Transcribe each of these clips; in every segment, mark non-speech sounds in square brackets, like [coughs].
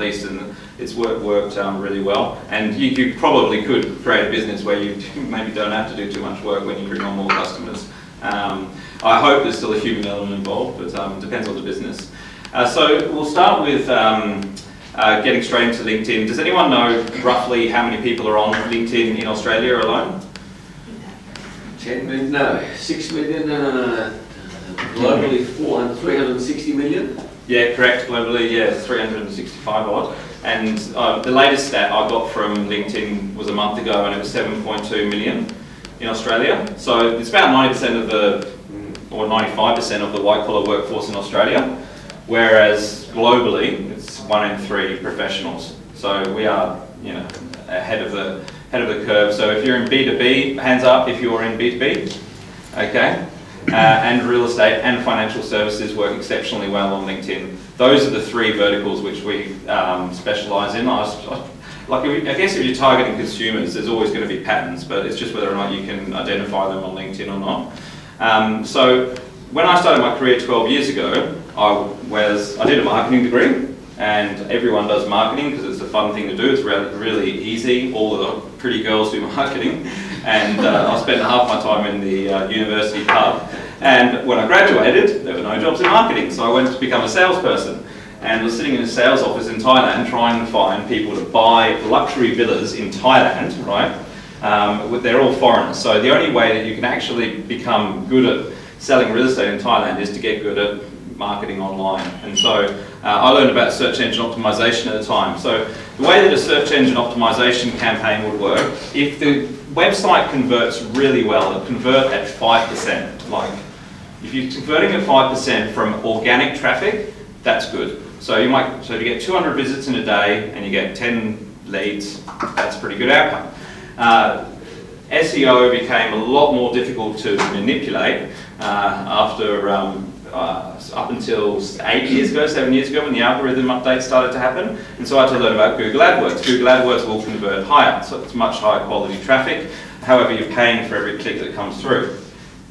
least, and it's worked, worked um, really well. And you, you probably could create a business where you [laughs] maybe don't have to do too much work when you bring on more customers. Um, I hope there's still a human element involved, but um, depends on the business. Uh, so we'll start with um, uh, getting straight into LinkedIn. Does anyone know roughly how many people are on LinkedIn in Australia alone? 10 million, no, 6 million, uh, globally 400, 360 million. Yeah, correct. Globally, yeah, 365 odd. And uh, the latest stat I got from LinkedIn was a month ago, and it was 7.2 million in Australia. So it's about 90% of the, or 95% of the white collar workforce in Australia, whereas globally it's one in three professionals. So we are, you know, ahead of the ahead of the curve. So if you're in B2B, hands up if you're in B2B. Okay. Uh, and real estate and financial services work exceptionally well on LinkedIn. Those are the three verticals which we um, specialise in. I was, like, I guess if you're targeting consumers, there's always going to be patterns, but it's just whether or not you can identify them on LinkedIn or not. Um, so when I started my career 12 years ago, I was I did a marketing degree, and everyone does marketing because it's a fun thing to do. It's re- really easy. All the pretty girls do [laughs] marketing, and uh, I spent half my time in the uh, university pub. And when I graduated, there were no jobs in marketing, so I went to become a salesperson. And was sitting in a sales office in Thailand trying to find people to buy luxury villas in Thailand, right? Um, they're all foreigners, so the only way that you can actually become good at selling real estate in Thailand is to get good at marketing online. And so uh, I learned about search engine optimization at the time. So the way that a search engine optimization campaign would work, if the website converts really well, it'll convert at 5%. Like if you're converting at 5% from organic traffic, that's good. So you might, so you get 200 visits in a day and you get 10 leads, that's a pretty good outcome. Uh, SEO became a lot more difficult to manipulate uh, after um, uh, up until eight years ago, seven years ago, when the algorithm updates started to happen. And so I had to learn about Google AdWords. Google AdWords will convert higher, so it's much higher quality traffic. However, you're paying for every click that comes through.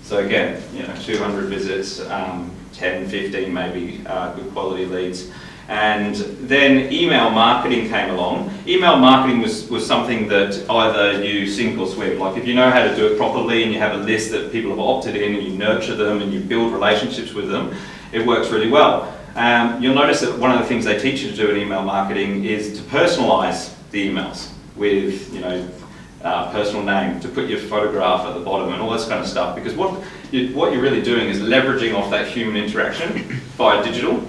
So again, you know, 200 visits, um, 10, 15 maybe uh, good quality leads. And then email marketing came along. Email marketing was, was something that either you sink or swim. Like if you know how to do it properly and you have a list that people have opted in and you nurture them and you build relationships with them, it works really well. Um, you'll notice that one of the things they teach you to do in email marketing is to personalize the emails with, you know, uh, personal name, to put your photograph at the bottom and all this kind of stuff. Because what, you, what you're really doing is leveraging off that human interaction via digital.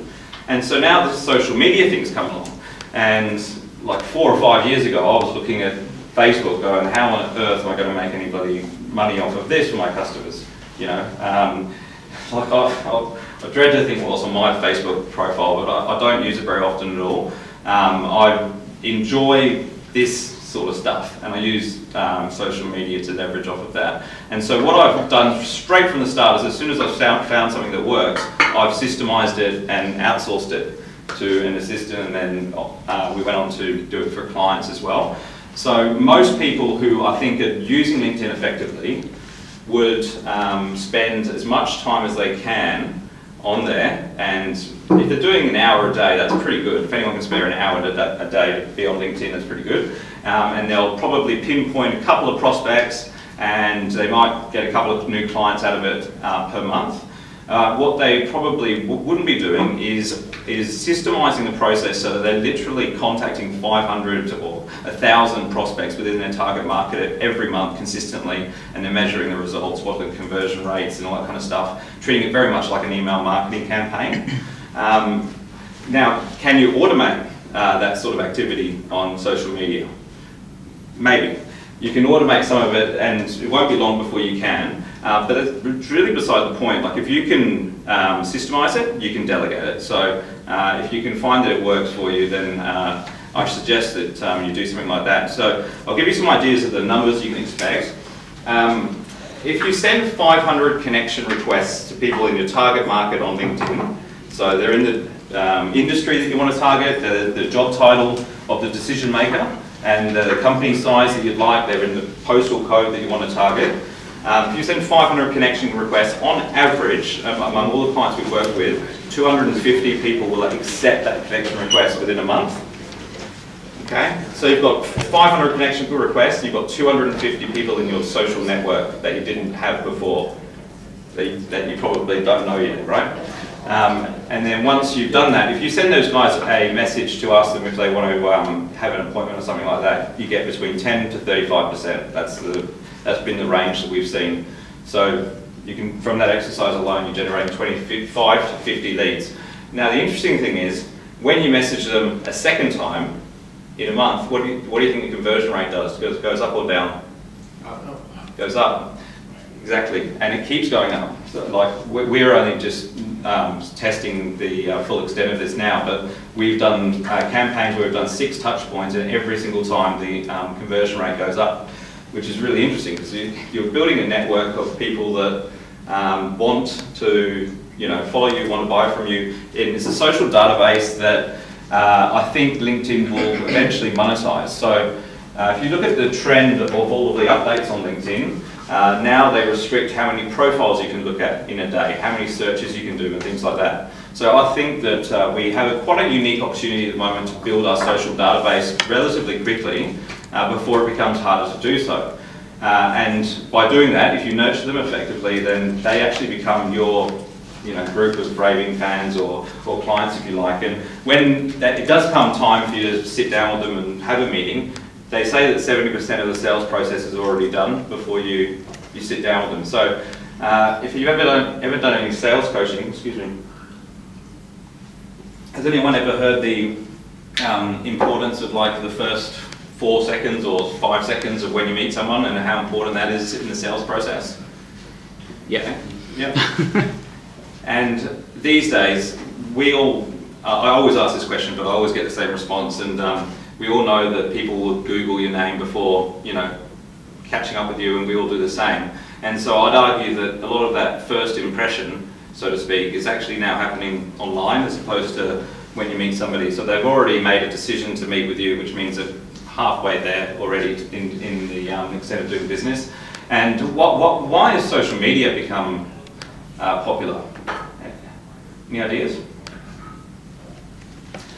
And so now the social media things come along. And like four or five years ago, I was looking at Facebook going, how on earth am I going to make anybody money off of this for my customers? You know, um, [laughs] like I, I, I dread to think what's on my Facebook profile, but I, I don't use it very often at all. Um, I enjoy this sort of stuff, and I use um, social media to leverage off of that. And so what I've done straight from the start is as soon as I've found, something that works, I've systemized it and outsourced it to an assistant, and then uh, we went on to do it for clients as well. So most people who I think are using LinkedIn effectively would um, spend as much time as they can on there, and if they're doing an hour a day, that's pretty good. If anyone can spare an hour a day to be on LinkedIn, that's pretty good. Um, and they'll probably pinpoint a couple of prospects, and they might get a couple of new clients out of it uh, per month. Uh, what they probably wouldn't be doing is is systemizing the process so that they're literally contacting 500 or 1,000 prospects within their target market every month consistently, and they're measuring the results, what are the conversion rates, and all that kind of stuff, treating it very much like an email marketing campaign. [coughs] Um, now, can you automate uh, that sort of activity on social media? Maybe. You can automate some of it, and it won't be long before you can. Uh, but it's really beside the point. Like if you can um, systemize it, you can delegate it. So uh, if you can find that it works for you, then uh, I suggest that um, you do something like that. So I'll give you some ideas of the numbers you can expect. Um, if you send 500 connection requests to people in your target market on LinkedIn, so they're in the um, industry that you want to target, the, the job title of the decision maker, and the company size that you'd like, they're in the postal code that you want to target. Um, if you send 500 connection requests, on average, um, among all the clients we've worked with, 250 people will accept that connection request within a month. Okay, so you've got 500 connection requests, you've got 250 people in your social network that you didn't have before, that you, that you probably don't know yet, right? Um, and then once you've done that, if you send those guys a message to ask them if they want to um, have an appointment or something like that, you get between 10 to 35%. That's the that's been the range that we've seen. So you can, from that exercise alone, you generate 25 to 50 leads. Now the interesting thing is, when you message them a second time in a month, what do you, what do you think the conversion rate does? Goes, goes up or down? It goes up. Exactly, and it keeps going up. So like we- we're only just um, testing the uh, full extent of this now, but we've done uh, campaigns where we've done six touch points, and every single time the um, conversion rate goes up, which is really interesting because you, you're building a network of people that um, want to, you know, follow you, want to buy from you. It's a social database that uh, I think LinkedIn will eventually monetize. So uh, if you look at the trend of all of the updates on LinkedIn, uh, now they restrict how many profiles you can look at in a day, how many searches you can do, and things like that. So I think that uh, we have quite a unique opportunity at the moment to build our social database relatively quickly uh, before it becomes harder to do so. Uh, and by doing that, if you nurture them effectively, then they actually become your you know, group of raving fans or, or clients, if you like. And when that, it does come time for you to sit down with them and have a meeting, they say that 70% of the sales process is already done before you, you sit down with them. So uh, if you've ever done, ever done any sales coaching, excuse me, has anyone ever heard the um, importance of like the first four seconds or five seconds of when you meet someone and how important that is in the sales process? Yeah. Yeah. [laughs] and these days, we all, I always ask this question, but I always get the same response. And um, we all know that people will Google your name before, you know, catching up with you, and we all do the same. And so I'd argue that a lot of that first impression, so to speak, is actually now happening online as opposed to when you meet somebody. So they've already made a decision to meet with you, which means that halfway there already in, in the um, extent of doing business. And what, what, why has social media become uh, popular? Any ideas?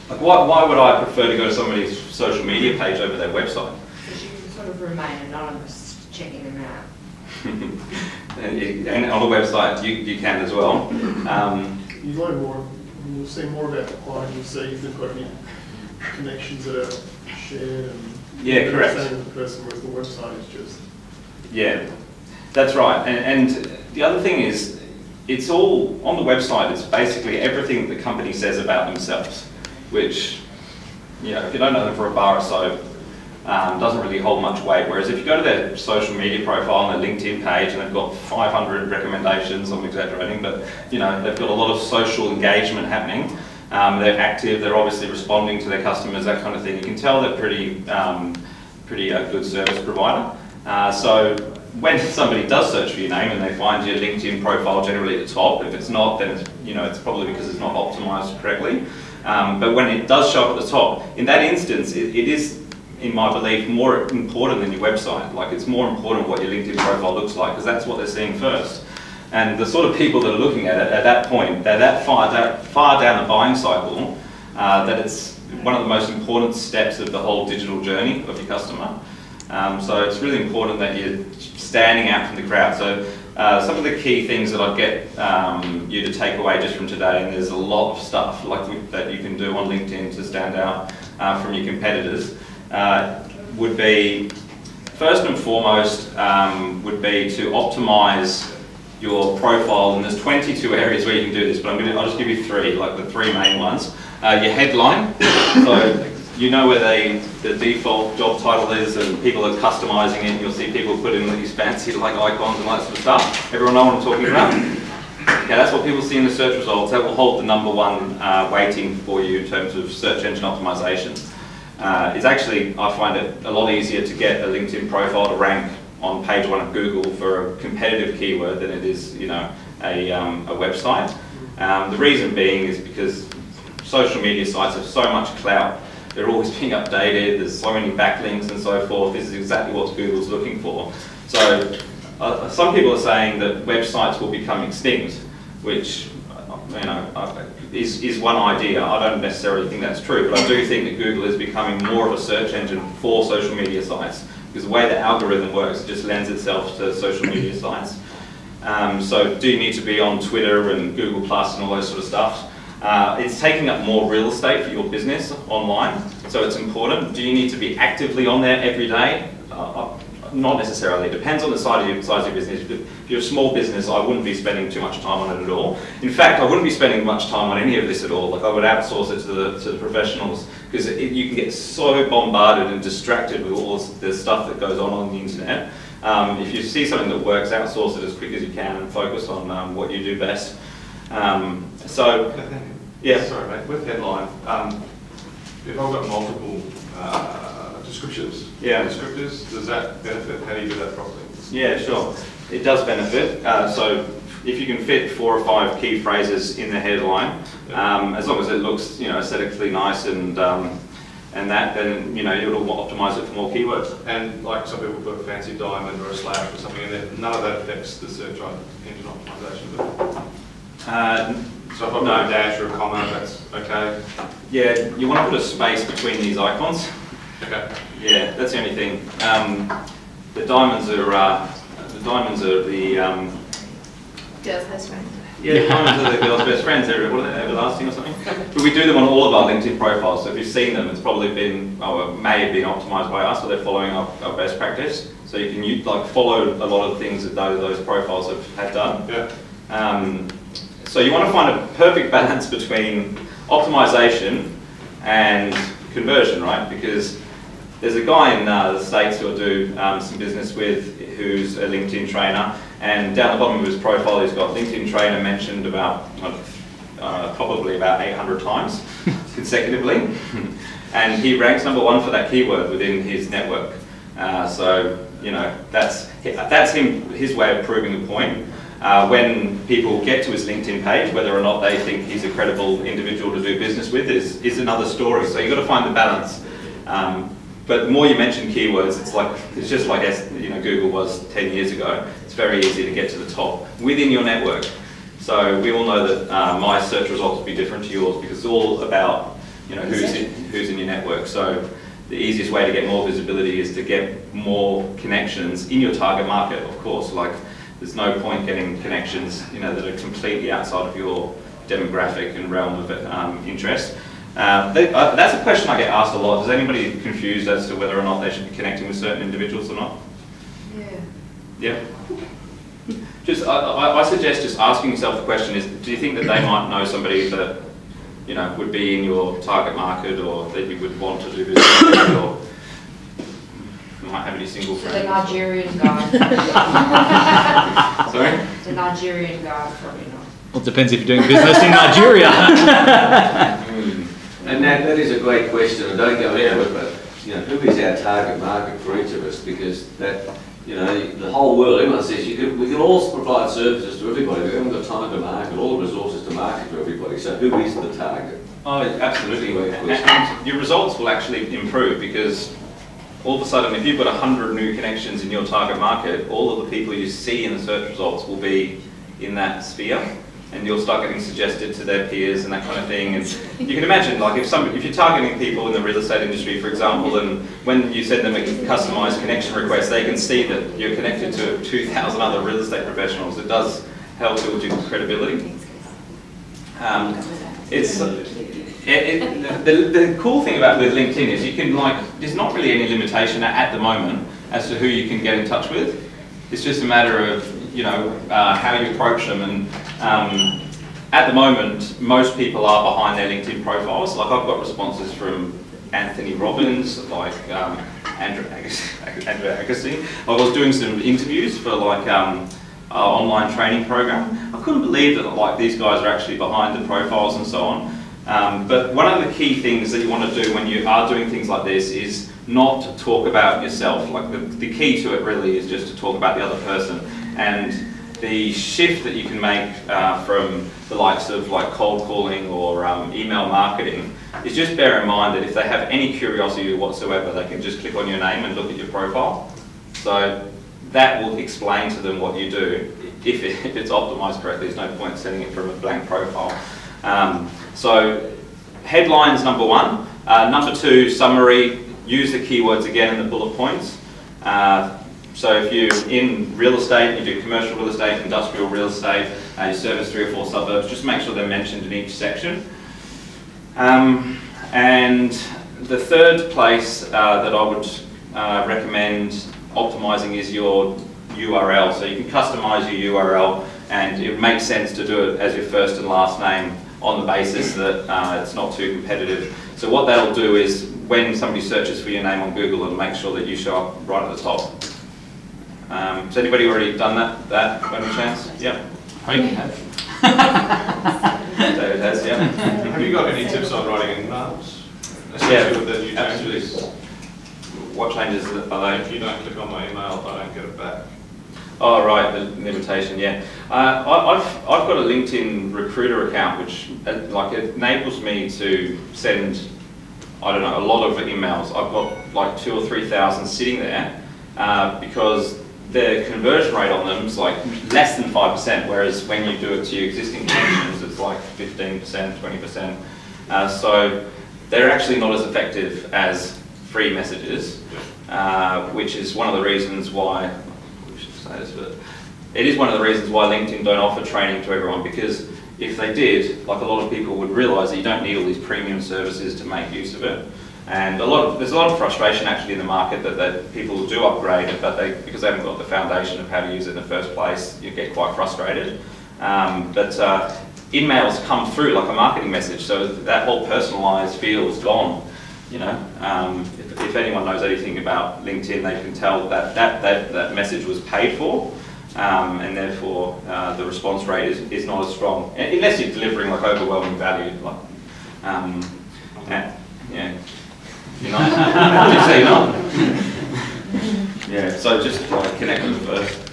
Like, why, why would I prefer to go to somebody's social media page over their website? Because you can sort of remain anonymous checking them out. and, [laughs] and on the website, you, you can as well. Um, You learn more, and you'll see more about the client, you'll see if they've got any connections that are shared and. Yeah, correct. The person, whereas the website is just. Yeah, that's right. And, and the other thing is, it's all on the website. It's basically everything the company says about themselves, which, you know, if you don't know them for a bar or so, um, doesn't really hold much weight. Whereas if you go to their social media profile and their LinkedIn page, and they've got 500 recommendations, I'm exaggerating, but you know, they've got a lot of social engagement happening. Um, they're active. They're obviously responding to their customers, that kind of thing. You can tell they're pretty, um, pretty uh, good service provider. Uh, so when somebody does search for your name and they find your LinkedIn profile generally at the top, if it's not, then it's, you know it's probably because it's not optimized correctly. Um, but when it does show up at the top, in that instance, it, it is, in my belief, more important than your website. Like it's more important what your LinkedIn profile looks like because that's what they're seeing first. And the sort of people that are looking at it at that point, they're that far, that far down the buying cycle uh, that it's one of the most important steps of the whole digital journey of your customer. Um, so it's really important that you're standing out from the crowd. So uh, some of the key things that I'd get um, you to take away just from today, and there's a lot of stuff like that you can do on LinkedIn to stand out uh, from your competitors, uh, would be first and foremost um, would be to optimize your profile, and there's 22 areas where you can do this, but I'm gonna, I'll just give you three, like the three main ones. Uh, your headline, [coughs] so you know where they, the default job title is and people are customizing it, you'll see people put in these fancy like icons and that sort of stuff. Everyone know what I'm talking about? Yeah, that's what people see in the search results. That will hold the number one uh, weighting for you in terms of search engine optimization. Uh, it's actually, I find it a lot easier to get a LinkedIn profile to rank on page one of Google for a competitive keyword than it is, you know, a, um, a website. Um, the reason being is because social media sites have so much clout. They're always [laughs] being updated. There's so many backlinks and so forth. This is exactly what Google's looking for. So uh, some people are saying that websites will become extinct, which uh, you know, is, is one idea. I don't necessarily think that's true, but I do think that Google is becoming more of a search engine for social media sites because the way the algorithm works it just lends itself to social media sites. Um, so do you need to be on Twitter and Google Plus and all those sort of stuff? Uh, it's taking up more real estate for your business online, so it's important. Do you need to be actively on there every day? Uh, uh, not necessarily. It depends on the size of your, size of your business. If you're a small business, I wouldn't be spending too much time on it at all. In fact, I wouldn't be spending much time on any of this at all. Like I would outsource it to the, to the professionals because you can get so bombarded and distracted with all the stuff that goes on on the internet. Um, if you see something that works, outsource it as quick as you can and focus on um, what you do best. Um, so, yeah. Sorry, mate, with headline, um, if I've got multiple uh, descriptions, Yeah. descriptors, does that benefit? How do you do that properly? Yeah, sure. It does benefit. Uh, so if you can fit four or five key phrases in the headline, um, as long as it looks, you know, aesthetically nice and um, and that, then you know it'll optimize it for more keywords. And like some people put a fancy diamond or a slash or something in there, none of that affects the search engine optimization. But Uh, so if I've got a dash or a comma, that's okay. yeah, you want to put a space between these icons. Okay. Yeah, that's the only thing. Um, the diamonds are uh, the diamonds are the um, Girls' best friend. Yeah, the diamonds are the girls' best friends. They're, what are they, everlasting or something? But we do them on all of our LinkedIn profiles. So if you've seen them, it's probably been, or may have been optimized by us, or they're following our, our best practice. So you can use, like follow a lot of things that those, those profiles have, have done. Yeah. Um, so you want to find a perfect balance between optimization and conversion, right? Because there's a guy in uh, the States who I do um, some business with who's a LinkedIn trainer, and down the bottom of his profile he's got LinkedIn trainer mentioned about uh, probably about 800 times [laughs] consecutively, and he ranks number one for that keyword within his network. Uh, so you know that's that's him his way of proving the point. Uh, when people get to his LinkedIn page, whether or not they think he's a credible individual to do business with is, is another story. So you've got to find the balance. Um, but the more you mention keywords, it's like it's just like as you know Google was 10 years ago. It's very easy to get to the top within your network. So we all know that uh, my search results will be different to yours because it's all about you know who's in, who's in your network. So the easiest way to get more visibility is to get more connections in your target market. Of course, like there's no point getting connections you know that are completely outside of your demographic and realm of um, interest. Um, they, uh, that's a question I get asked a lot. Is anybody confused as to whether or not they should be connecting with certain individuals or not? Yeah. Yeah. Just, I, I, I suggest just asking yourself the question: Is do you think that they might know somebody that you know would be in your target market, or that you would want to do business with, or might have any single So the? Nigerian guy, [laughs] Sorry. the Nigerian guy, probably not. Well, it depends if you're doing business in Nigeria. [laughs] And that, that is a great question, and don't go into it, but, you know, who is our target market for each of us? Because that, you know, the whole world, everyone says you can, we can all provide services to everybody, we haven't got time to market, all the resources to market to everybody, so who is the target? Oh, absolutely. Great And, question. and your results will actually improve because all of a sudden, if you've got 100 new connections in your target market, all of the people you see in the search results will be in that sphere. And you'll start getting suggested to their peers and that kind of thing. And you can imagine, like, if some, if you're targeting people in the real estate industry, for example, and when you send them a customized connection request, they can see that you're connected to 2,000 other real estate professionals. It does help build your credibility. Um, it's it, it, the, the cool thing about with LinkedIn is you can like there's not really any limitation at, at the moment as to who you can get in touch with. It's just a matter of you know uh, how you approach them and um, at the moment most people are behind their LinkedIn profiles. Like I've got responses from Anthony Robbins, like um, Andre, Agassi. [laughs] I was doing some interviews for like um, online training program. I couldn't believe that like these guys are actually behind the profiles and so on. Um, but one of the key things that you want to do when you are doing things like this is not to talk about yourself. Like the, the key to it really is just to talk about the other person. And the shift that you can make uh, from the likes of like cold calling or um, email marketing is just bear in mind that if they have any curiosity whatsoever, they can just click on your name and look at your profile. So that will explain to them what you do. If, it, [laughs] if it's optimized correctly, there's no point sending it from a blank profile. Um, so headlines number one. Uh, number two, summary. Use the keywords again in the bullet points. Uh, so if you're in real estate, you do commercial real estate, industrial real estate, uh, you service three or four suburbs, just make sure they're mentioned in each section. Um, and the third place uh, that I would uh, recommend optimizing is your URL. So you can customize your URL and it makes sense to do it as your first and last name on the basis that uh, it's not too competitive. So what that'll do is when somebody searches for your name on Google, it'll make sure that you show up right at the top. Um, has anybody already done that, that by any chance? Yep. Hope you have. [laughs] David has, yeah. Have you got any tips on writing emails? Yeah, with the new absolutely. changes. What changes are they? If you don't click on my email, I don't get it back. Oh, right, the limitation, yeah. Uh, I, I've, I've got a LinkedIn recruiter account which uh, like it enables me to send, I don't know, a lot of emails. I've got like two or three thousand sitting there uh, because the conversion rate on them is like less than five percent, whereas when you do it to your existing connections, it's like fifteen percent, twenty percent. Uh, so they're actually not as effective as free messages, uh, which is one of the reasons why we should say this, but it is one of the reasons why LinkedIn don't offer training to everyone because if they did, like a lot of people would realise that you don't need all these premium services to make use of it. And a lot of there's a lot of frustration actually in the market that, that people do upgrade but they because they haven't got the foundation of how to use it in the first place, you get quite frustrated. Um, but uh, emails come through like a marketing message, so that whole personalised feel is gone. You know, um, if, if anyone knows anything about LinkedIn, they can tell that that, that, that message was paid for, um, and therefore uh, the response rate is, is not as strong, unless you're delivering like overwhelming value. Like, um, and, yeah, you're not. [laughs] You say? You're not. [laughs] Yeah, so just like connect with them first.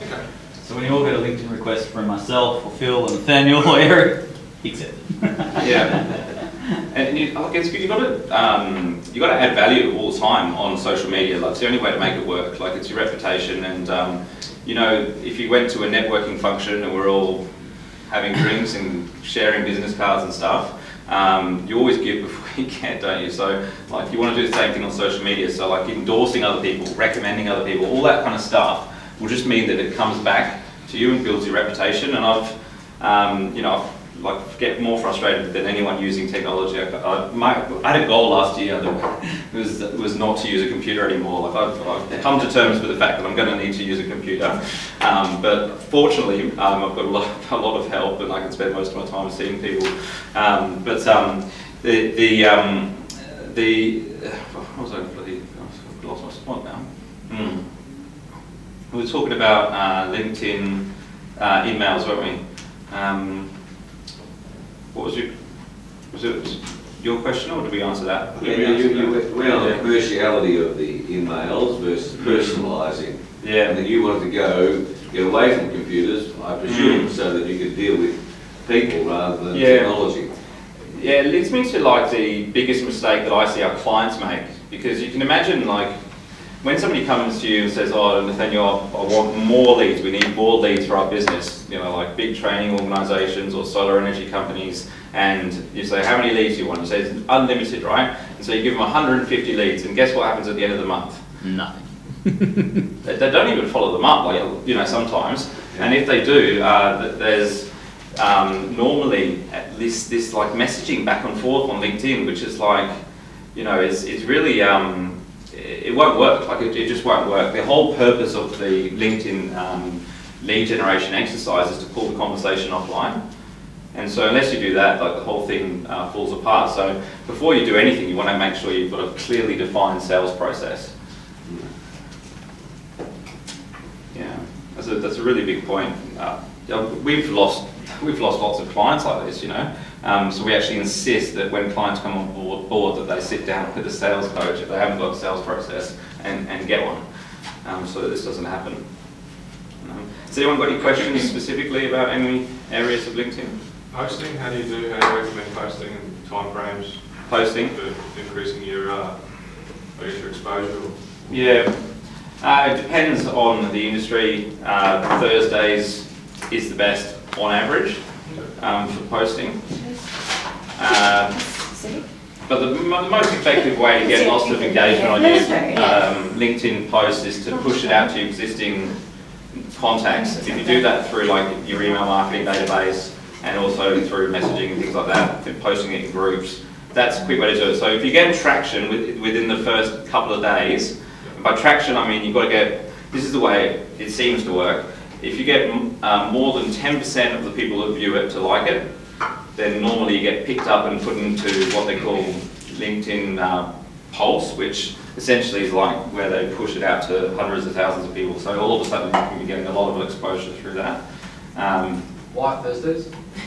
Okay. So when you all get a LinkedIn request from myself or Phil or Nathanial or Eric, accept it. [laughs] Yeah. And you, I guess you got to um, you got to add value all the time on social media. Like it's the only way to make it work. Like it's your reputation, and um, you know if you went to a networking function and we're all having drinks and sharing business cards and stuff, um, you always give before you get, don't you? So like you want to do the same thing on social media. So like endorsing other people, recommending other people, all that kind of stuff will just mean that it comes back to you and builds your reputation. And I've um, you know. I've, like get more frustrated than anyone using technology. I, I, my, I had a goal last year that was was not to use a computer anymore. Like I've, I've come to terms with the fact that I'm going to need to use a computer. Um, but fortunately, um, I've got a lot, [laughs] a lot of help, and I can spend most of my time seeing people. Um, but um, the the um, the what was I bloody? I've lost my spot now. Hmm. We were talking about uh, LinkedIn uh, emails, weren't we? Um, what was your, was it your question or did we answer that? Yeah, you, you, you went on the commerciality of the emails versus mm-hmm. personalising. Yeah. And Yeah, then you wanted to go, get away from computers, I presume, mm. so that you could deal with people rather than Yeah. technology. yeah, it leads me to like the biggest mistake that I see our clients make because you can imagine like when somebody comes to you and says, "Oh, Nathanial, I want more leads. We need more leads for our business." You know, like big training organisations or solar energy companies, and you say, "How many leads do you want?" You say, "It's unlimited, right?" And so you give them 150 leads, and guess what happens at the end of the month? Nothing. [laughs] They, they don't even follow them up, like you know, sometimes. And if they do, uh, there's um, normally at least this like messaging back and forth on LinkedIn, which is like, you know, it's, it's really um, it won't work. Like it, it just won't work. The whole purpose of the LinkedIn um, lead generation exercise is to pull the conversation offline. And so unless you do that, like the whole thing uh, falls apart. So before you do anything, you want to make sure you've got a clearly defined sales process. Yeah, that's a, that's a really big point. Uh, we've lost we've lost lots of clients like this, you know. Um, so we actually insist that when clients come on board, board that they sit down with a sales coach if they haven't got a sales process and, and get one, um, so that this doesn't happen. Um, has anyone got any questions specifically about any areas of LinkedIn Posting, how do you do, how do you recommend posting and timeframes posting? for increasing your, uh, I guess your exposure? or- Yeah, uh, it depends on the industry. Uh, Thursdays is the best on average. um, for posting. Uh, But the, mo- the most effective way to get lots of engagement on your um, LinkedIn post is to push it out to your existing contacts. If you do that through like your email marketing database and also through messaging and things like that, posting it in groups, that's a quick way to do it. So if you get traction with, within the first couple of days, by traction I mean you've got to get, this is the way it seems to work. If you get uh, more than 10% of the people that view it to like it, then normally you get picked up and put into what they call LinkedIn uh, Pulse, which essentially is like where they push it out to hundreds of thousands of people. So all of a sudden you can be getting a lot of exposure through that. Um, White Thursdays? [laughs]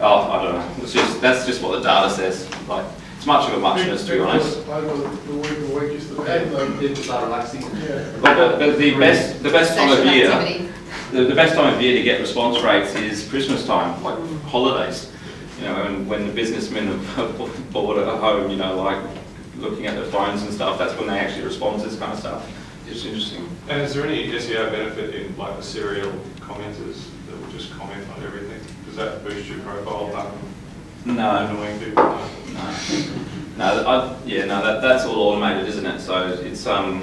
oh, I don't know. It's just, that's just what the data says. Like it's much of a muchness to be honest. Over the week, the week is the bad though. People start relaxing. Yeah. But, but, but the best the best time of year. The, the best time of year to get response rates is Christmas time, like holidays. You know, when, when the businessmen have bored at home, you know, like looking at their phones and stuff, that's when they actually respond to this kind of stuff. It's interesting. And is there any SEO benefit in like the serial commenters that will just comment on everything? Does that boost your profile, No, annoying people? no, no, I, yeah, no, that, that's all automated, isn't it? So it's, um,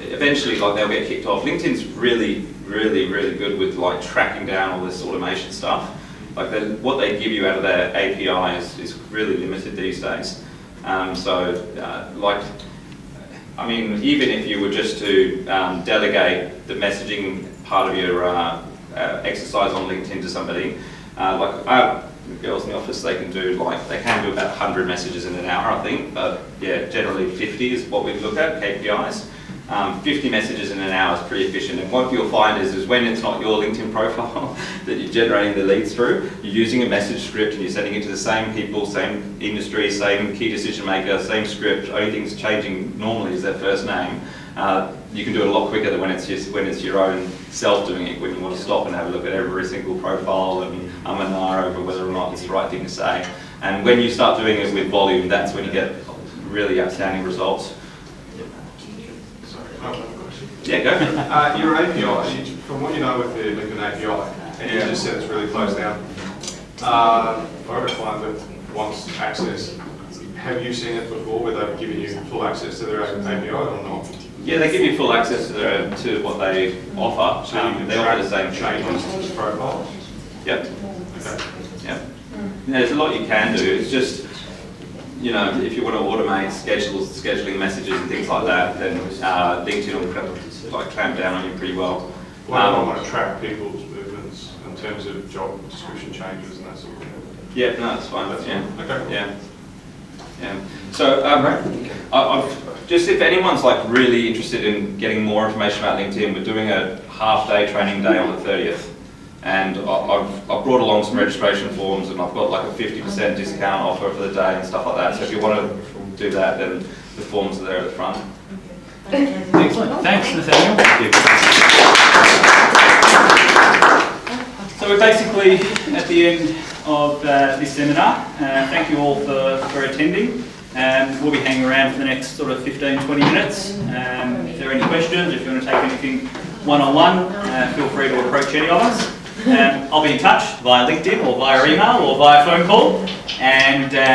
eventually, like, they'll get kicked off. LinkedIn's really, really, really good with, like, tracking down all this automation stuff. Like, they- what they give you out of their API is, is really limited these days. Um, so, uh, like, I mean, even if you were just to um, delegate the messaging part of your uh, uh, exercise on LinkedIn to somebody, uh, like our girls in the office, they can do like they can do about 100 messages in an hour, I think. But yeah, generally 50 is what we look at KPIs. Um, 50 messages in an hour is pretty efficient. And what you'll find is, is when it's not your LinkedIn [laughs] profile that you're generating the leads through, you're using a message script and you're sending it to the same people, same industry, same key decision maker, same script. Only thing's changing normally is their first name. Uh, you can do it a lot quicker than when it's just when it's your own self doing it. When you want to stop and have a look at every single profile and um and ah over whether or not it's the right thing to say. And when you start doing it with volume, that's when you get really outstanding results. Sorry, I have another question. Yeah, go. Uh, your API, from what you know with the LinkedIn API, and you just said it's really closed down. Uh, for a client that wants access, have you seen it before where they've given you full access to their API or not? Yeah, they give you full access to their, to what they offer. So Um, they offer the same changes profiles? Yep, Okay. yep. There's a lot you can do. It's just, you know, if you want to automate schedules, scheduling messages and things like that, then uh, LinkedIn will clamp- like clamp down on you pretty well. Well, I Um, want to track people's movements in terms of job description changes and that sort of thing. Yeah, no, that's fine. That's Yeah. fine. Okay. Yeah. Yeah. So, um, I, I've, just if anyone's like really interested in getting more information about LinkedIn, we're doing a half day training day on the 30th. And I- I've, I've brought along some registration forms and I've got like a 50% discount offer for the day and stuff like that. So if you want to do that, then the forms are there at the front. Excellent. Thanks, Nathanial. So we're basically at the end of uh, this seminar. Uh, thank you all for, for attending. Um, we'll be hanging around for the next sort of 15, 20 minutes. Um, if there are any questions, if you want to take anything one-on-one, uh, feel free to approach any of us. Um, I'll be in touch via LinkedIn or via email or via phone call. And uh,